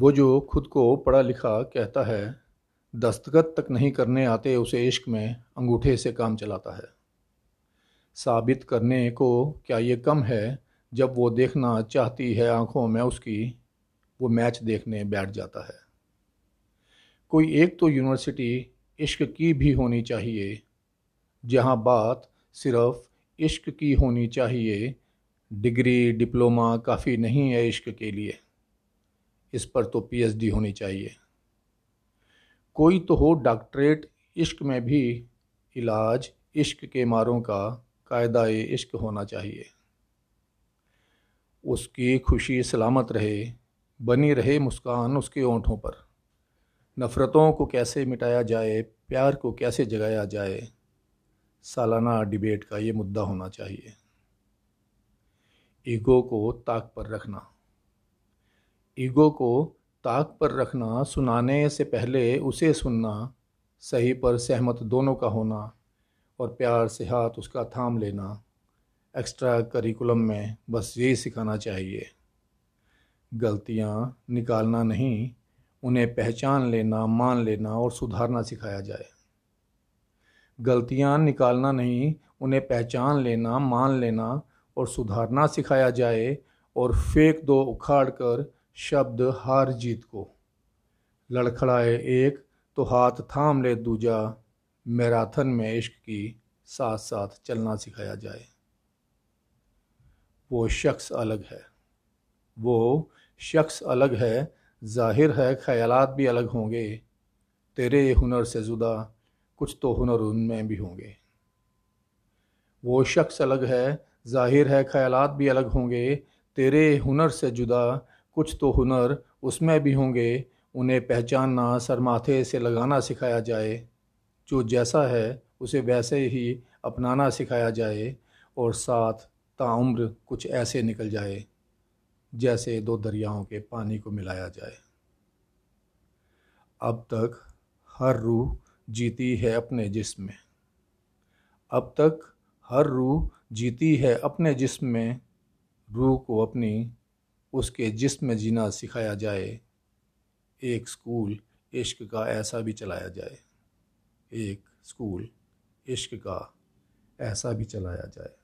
वो जो खुद को पढ़ा लिखा कहता है, दस्तखत तक नहीं करने आते उसे इश्क में अंगूठे से काम चलाता है। साबित करने को क्या ये कम है? जब वो देखना चाहती है आँखों में उसकी, वो मैच देखने बैठ जाता है। कोई एक तो यूनिवर्सिटी इश्क की भी होनी चाहिए, जहाँ बात सिर्फ़ इश्क की होनी चाहिए। डिग्री, डिप्लोमा काफ़ी नहीं है इश्क के लिए। इस पर तो पीएचडी होनी चाहिए। कोई तो हो डॉक्टरेट, इश्क में भी इलाज, इश्क के मारों का कायदा इश्क होना चाहिए। उसकी खुशी सलामत रहे, बनी रहे मुस्कान उसके ओंठों पर। नफ़रतों को कैसे मिटाया जाए, प्यार को कैसे जगाया जाए, सालाना डिबेट का ये मुद्दा होना चाहिए। ईगो को ताक पर रखना। ईगो को ताक पर रखना, सुनाने से पहले उसे सुनना, सही पर सहमत दोनों का होना और प्यार से हाथ उसका थाम लेना। एक्स्ट्रा करिकुलम में बस यही सिखाना चाहिए। गलतियाँ निकालना नहीं, उन्हें पहचान लेना, मान लेना और सुधारना सिखाया जाए। गलतियाँ निकालना नहीं, उन्हें पहचान लेना, मान लेना और सुधारना सिखाया जाए और फेंक दो, उखाड़ कर शब्द हार जीत को। लड़खड़ाए एक तो हाथ थाम ले दूजा। मैराथन में इश्क की साथ साथ चलना सिखाया जाए। वो शख्स अलग है। वो शख्स अलग है। ज़ाहिर है ख्यालात भी अलग होंगे। तेरे हुनर से जुदा कुछ तो हुनर उनमें भी होंगे। वो शख्स अलग है। ज़ाहिर है ख्यालात भी अलग होंगे। तेरे हुनर से जुदा कुछ तो हुनर उसमें भी होंगे, उन्हें पहचानना सर माथे से लगाना सिखाया जाए। जो जैसा है, उसे वैसे ही अपनाना सिखाया जाए और साथ ताउम्र कुछ ऐसे निकल जाए, जैसे दो दरियाओं के पानी को मिलाया जाए। अब तक हर रूह जीती है अपने जिस्म में। अब तक हर रूह जीती है अपने जिस्म में। रूह को अपनी उसके जिसम जीना सिखाया जाए। एक स्कूल इश्क का ऐसा भी चलाया जाए। एक स्कूल इश्क का ऐसा भी चलाया जाए।